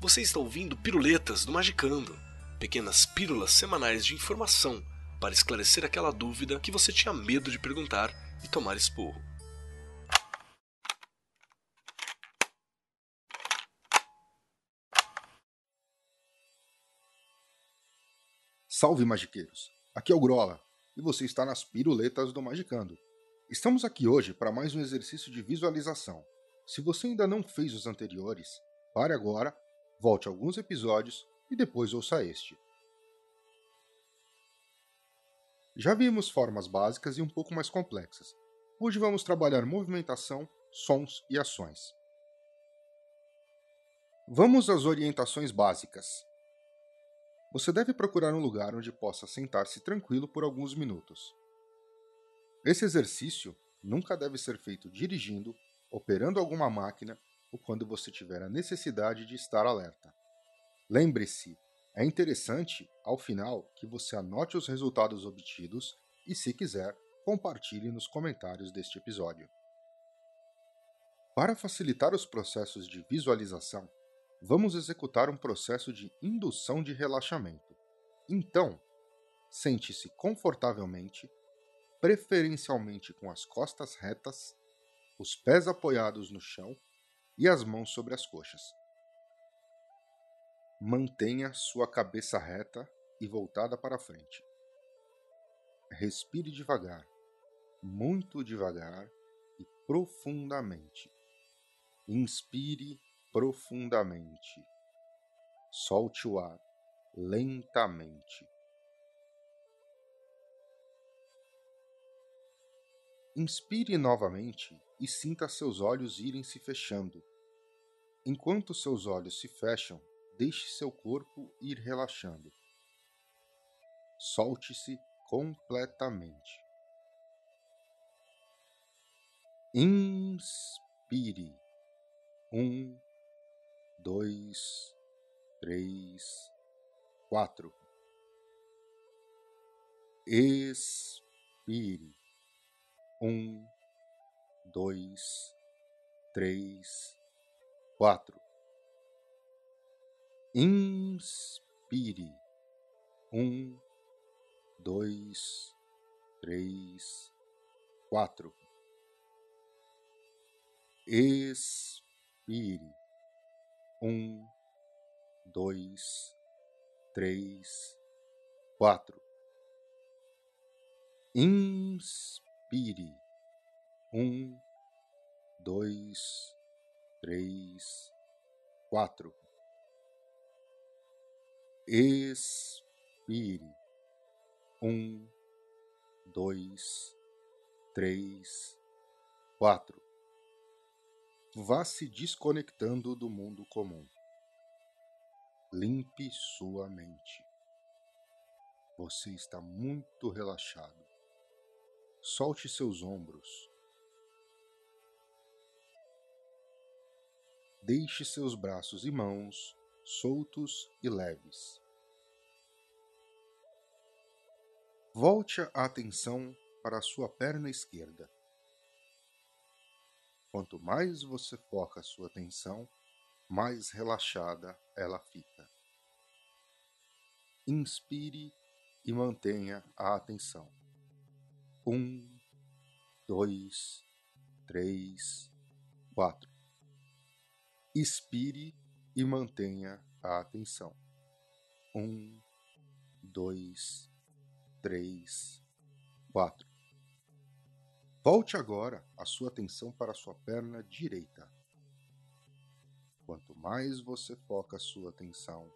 Você está ouvindo Piruletas do Magicando, pequenas pílulas semanais de informação para esclarecer aquela dúvida que você tinha medo de perguntar e tomar esporro. Salve magiqueiros! Aqui é o Grola e você está nas Piruletas do Magicando. Estamos aqui hoje para mais um exercício de visualização. Se você ainda não fez os anteriores, pare agora volte alguns episódios e depois ouça este. Já vimos formas básicas e um pouco mais complexas. Hoje vamos trabalhar movimentação, sons e ações. Vamos às orientações básicas. Você deve procurar um lugar onde possa sentar-se tranquilo por alguns minutos. Esse exercício nunca deve ser feito dirigindo, operando alguma máquina ou quando você tiver a necessidade de estar alerta. Lembre-se, é interessante, ao final, que você anote os resultados obtidos e, se quiser, compartilhe nos comentários deste episódio. Para facilitar os processos de visualização, vamos executar um processo de indução de relaxamento. Então, sente-se confortavelmente, preferencialmente com as costas retas, os pés apoiados no chão e as mãos sobre as coxas. Mantenha sua cabeça reta e voltada para frente. Respire devagar, muito devagar e profundamente. Inspire profundamente. Solte o ar lentamente. Inspire novamente e sinta seus olhos irem se fechando. Enquanto seus olhos se fecham, deixe seu corpo ir relaxando. Solte-se completamente. Inspire. Um, dois, três, quatro. Expire. Um, dois, três, quatro. Inspire. Um, dois, três, quatro. Expire. Um, dois, três, quatro. Inspire um, dois, três, quatro. Expire. Um, dois, três, quatro. Vá se desconectando do mundo comum. Limpe sua mente. Você está muito relaxado. Solte seus ombros Deixe seus braços e mãos soltos e leves. Volte a atenção para a sua perna esquerda. Quanto mais você foca a sua atenção, mais relaxada ela fica. Inspire e mantenha a atenção. Um, dois, três, quatro. Expire e mantenha a atenção. Um, dois, três, quatro. Volte agora a sua atenção para a sua perna direita. Quanto mais você foca a sua atenção,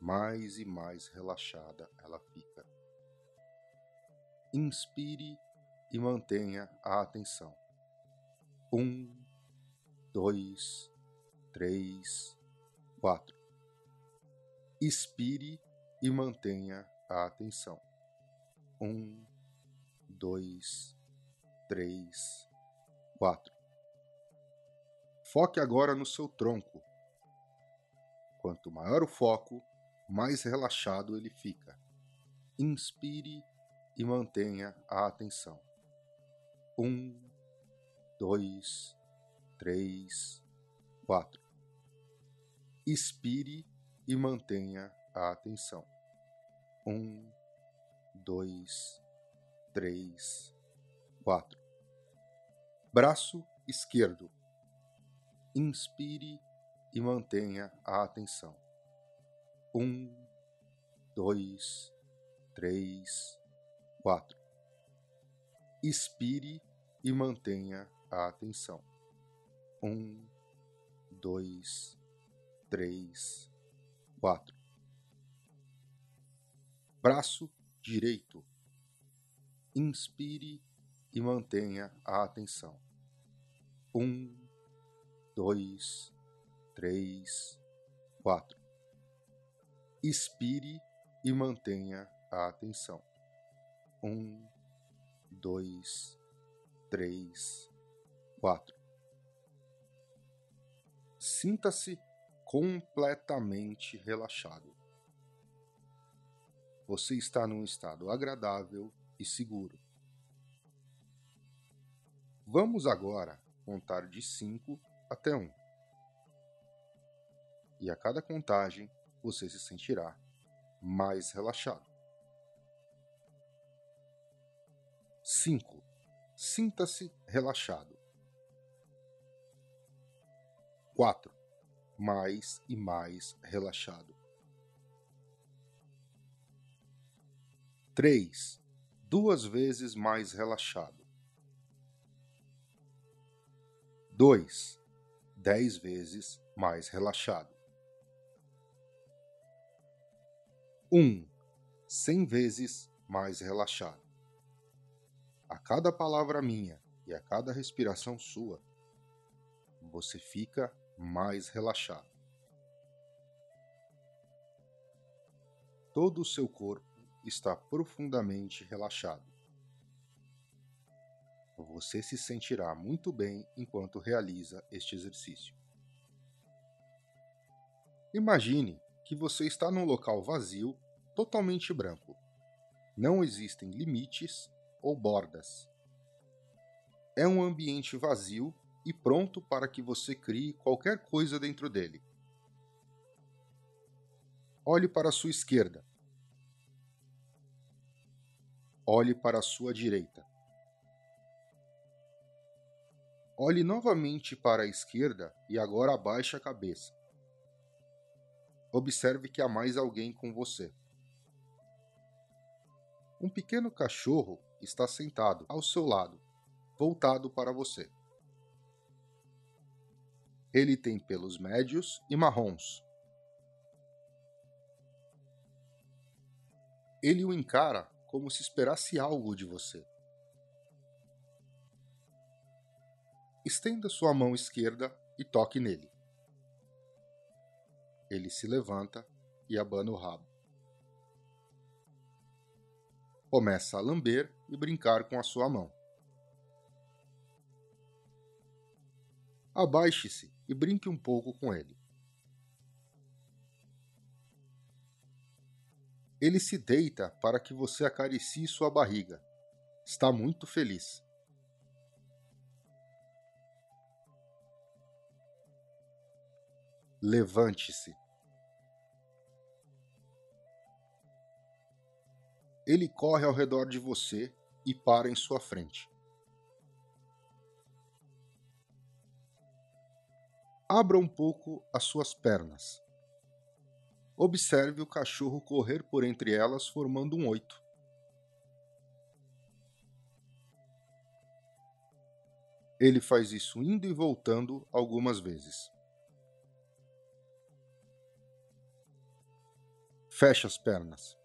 mais e mais relaxada ela fica. Inspire e mantenha a atenção. Um, dois, três, quatro. Expire e mantenha a atenção. Um, dois, três, quatro. Foque agora no seu tronco. Quanto maior o foco, mais relaxado ele fica. Inspire e mantenha a atenção. Um, dois, três, quatro. Expire e mantenha a atenção. Um, dois, três, quatro. Braço esquerdo. Inspire e mantenha a atenção. Um, dois, três, quatro. Expire e mantenha a atenção. Um, dois, três, quatro. Braço direito. Inspire e mantenha a atenção. Um, dois, três, quatro. Expire e mantenha a atenção. Um, dois, três, quatro. Sinta-se completamente relaxado. Você está num estado agradável e seguro. Vamos agora contar de 5 até 1. Um. E a cada contagem você se sentirá mais relaxado. 5. Sinta-se relaxado. 4. Mais e mais relaxado. 3. Duas vezes mais relaxado. 2. Dez vezes mais relaxado. 1. Um, cem vezes mais relaxado. A cada palavra minha e a cada respiração sua, você fica mais relaxado. Todo o seu corpo está profundamente relaxado. Você se sentirá muito bem enquanto realiza este exercício. Imagine que você está num local vazio, totalmente branco. Não existem limites ou bordas. É um ambiente vazio e pronto para que você crie qualquer coisa dentro dele. Olhe para a sua esquerda. Olhe para a sua direita. Olhe novamente para a esquerda e agora abaixe a cabeça. Observe que há mais alguém com você. Um pequeno cachorro está sentado ao seu lado, voltado para você. Ele tem pelos médios e marrons. Ele o encara como se esperasse algo de você. Estenda sua mão esquerda e toque nele. Ele se levanta e abana o rabo. Começa a lamber e brincar com a sua mão. Abaixe-se e brinque um pouco com ele. Ele se deita para que você acaricie sua barriga. Está muito feliz. Levante-se. Ele corre ao redor de você e para em sua frente. Abra um pouco as suas pernas. Observe o cachorro correr por entre elas, formando um oito. Ele faz isso indo e voltando algumas vezes. Feche as pernas.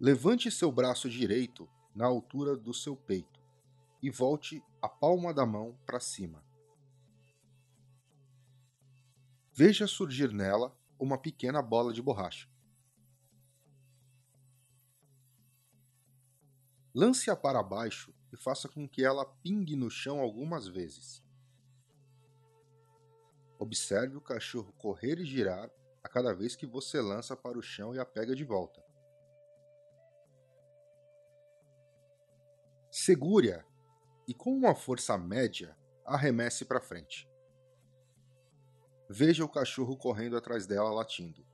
Levante seu braço direito na altura do seu peito e volte a palma da mão para cima. Veja surgir nela uma pequena bola de borracha. Lance-a para baixo e faça com que ela pingue no chão algumas vezes. Observe o cachorro correr e girar a cada vez que você lança para o chão e a pega de volta. Segure-a e, com uma força média, arremesse para frente. Veja o cachorro correndo atrás dela latindo.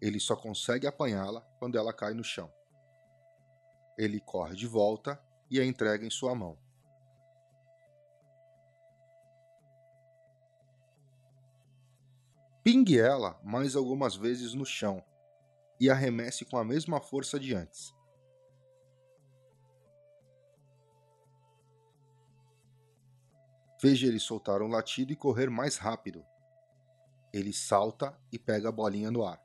Ele só consegue apanhá-la quando ela cai no chão. Ele corre de volta e a entrega em sua mão. Pingue ela mais algumas vezes no chão e arremesse com a mesma força de antes. Veja ele soltar um latido e correr mais rápido. Ele salta e pega a bolinha no ar.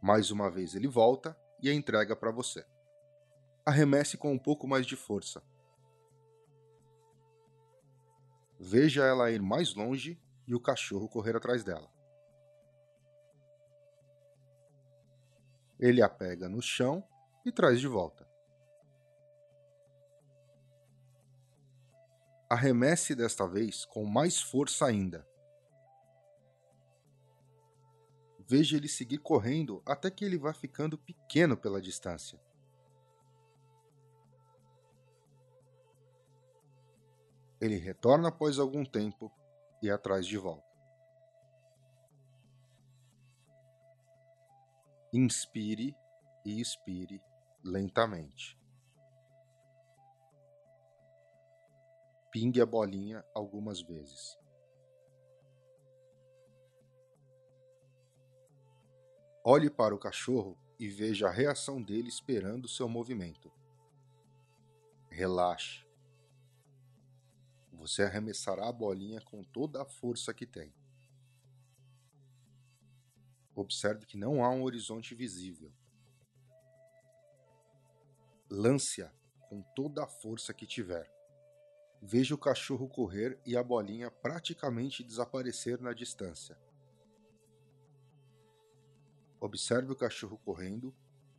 Mais uma vez ele volta e a entrega para você. Arremesse com um pouco mais de força. Veja ela ir mais longe e o cachorro correr atrás dela. Ele a pega no chão e traz de volta. Arremesse desta vez com mais força ainda. Veja ele seguir correndo até que ele vá ficando pequeno pela distância. Ele retorna após algum tempo e atrás de volta. Inspire e expire lentamente. Pingue a bolinha algumas vezes. Olhe para o cachorro e veja a reação dele esperando seu movimento. Relaxe. Você arremessará a bolinha com toda a força que tem. Observe que não há um horizonte visível. Lance-a com toda a força que tiver. Veja o cachorro correr e a bolinha praticamente desaparecer na distância. Observe o cachorro correndo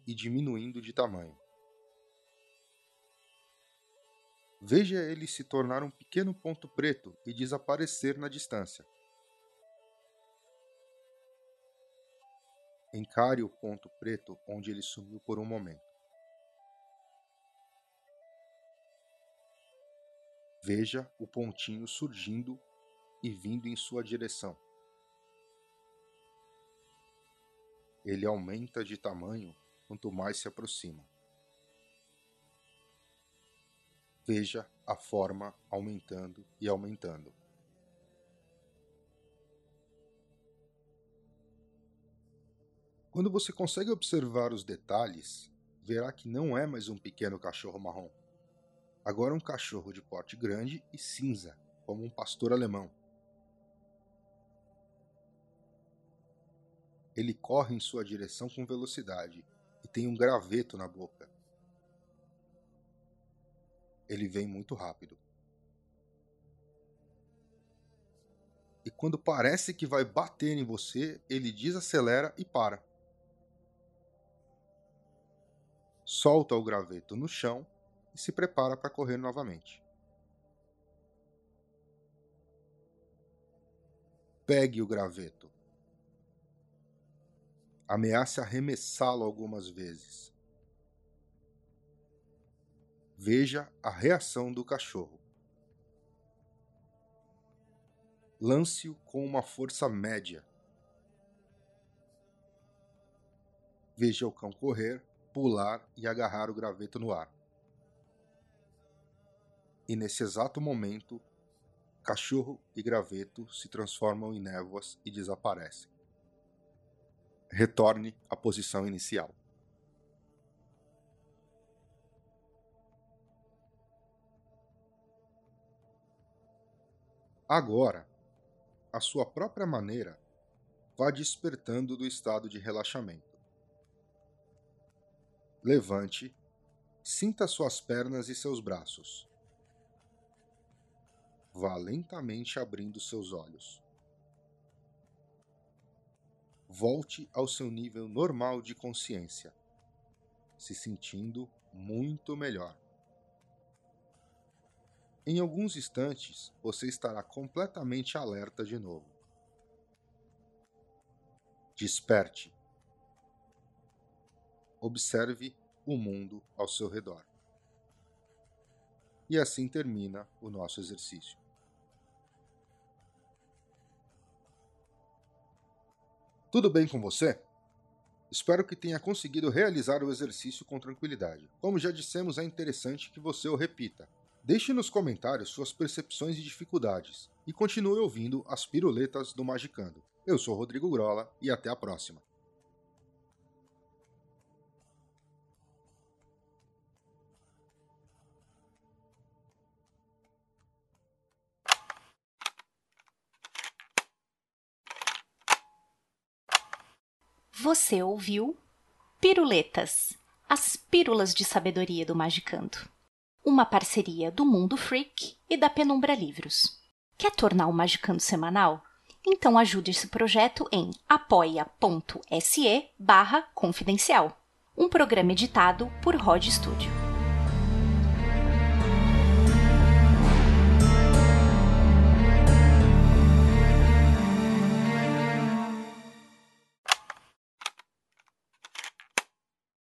e diminuindo de tamanho. Veja ele se tornar um pequeno ponto preto e desaparecer na distância. Encare o ponto preto onde ele sumiu por um momento. Veja o pontinho surgindo e vindo em sua direção. ele aumenta de tamanho quanto mais se aproxima. Veja a forma aumentando e aumentando. Quando você consegue observar os detalhes, verá que não é mais um pequeno cachorro marrom. Agora um cachorro de porte grande e cinza, como um pastor alemão. Ele corre em sua direção com velocidade e tem um graveto na boca. Ele vem muito rápido. E quando parece que vai bater em você, ele desacelera e para. Solta o graveto no chão se prepara para correr novamente. Pegue o graveto ameace arremessá-lo algumas vezes. Veja a reação do cachorro. Lance-o com uma força média. Veja o cão correr, pular e agarrar o graveto no ar. E nesse exato momento, cachorro e graveto se transformam em névoas e desaparecem retorne à posição inicial. Agora, a sua própria maneira, vá despertando do estado de relaxamento. Levante, sinta suas pernas e seus braços. Vá lentamente abrindo seus olhos volte ao seu nível normal de consciência, se sentindo muito melhor. Em alguns instantes, você estará completamente alerta de novo. Desperte. Observe o mundo ao seu redor. E assim termina o nosso exercício. Tudo bem com você? Espero que tenha conseguido realizar o exercício com tranquilidade. Como já dissemos, é interessante que você o repita. Deixe nos comentários suas percepções e dificuldades e continue ouvindo as piruletas do Magicando. Eu sou Rodrigo Grola e até a próxima. Você ouviu Piruletas, as pílulas de sabedoria do Magicando. Uma parceria do Mundo Freak e da Penumbra Livros. Quer tornar o Magicando semanal? Então ajude esse projeto em apoia.se barra confidencial. Um programa editado por Rod Studio.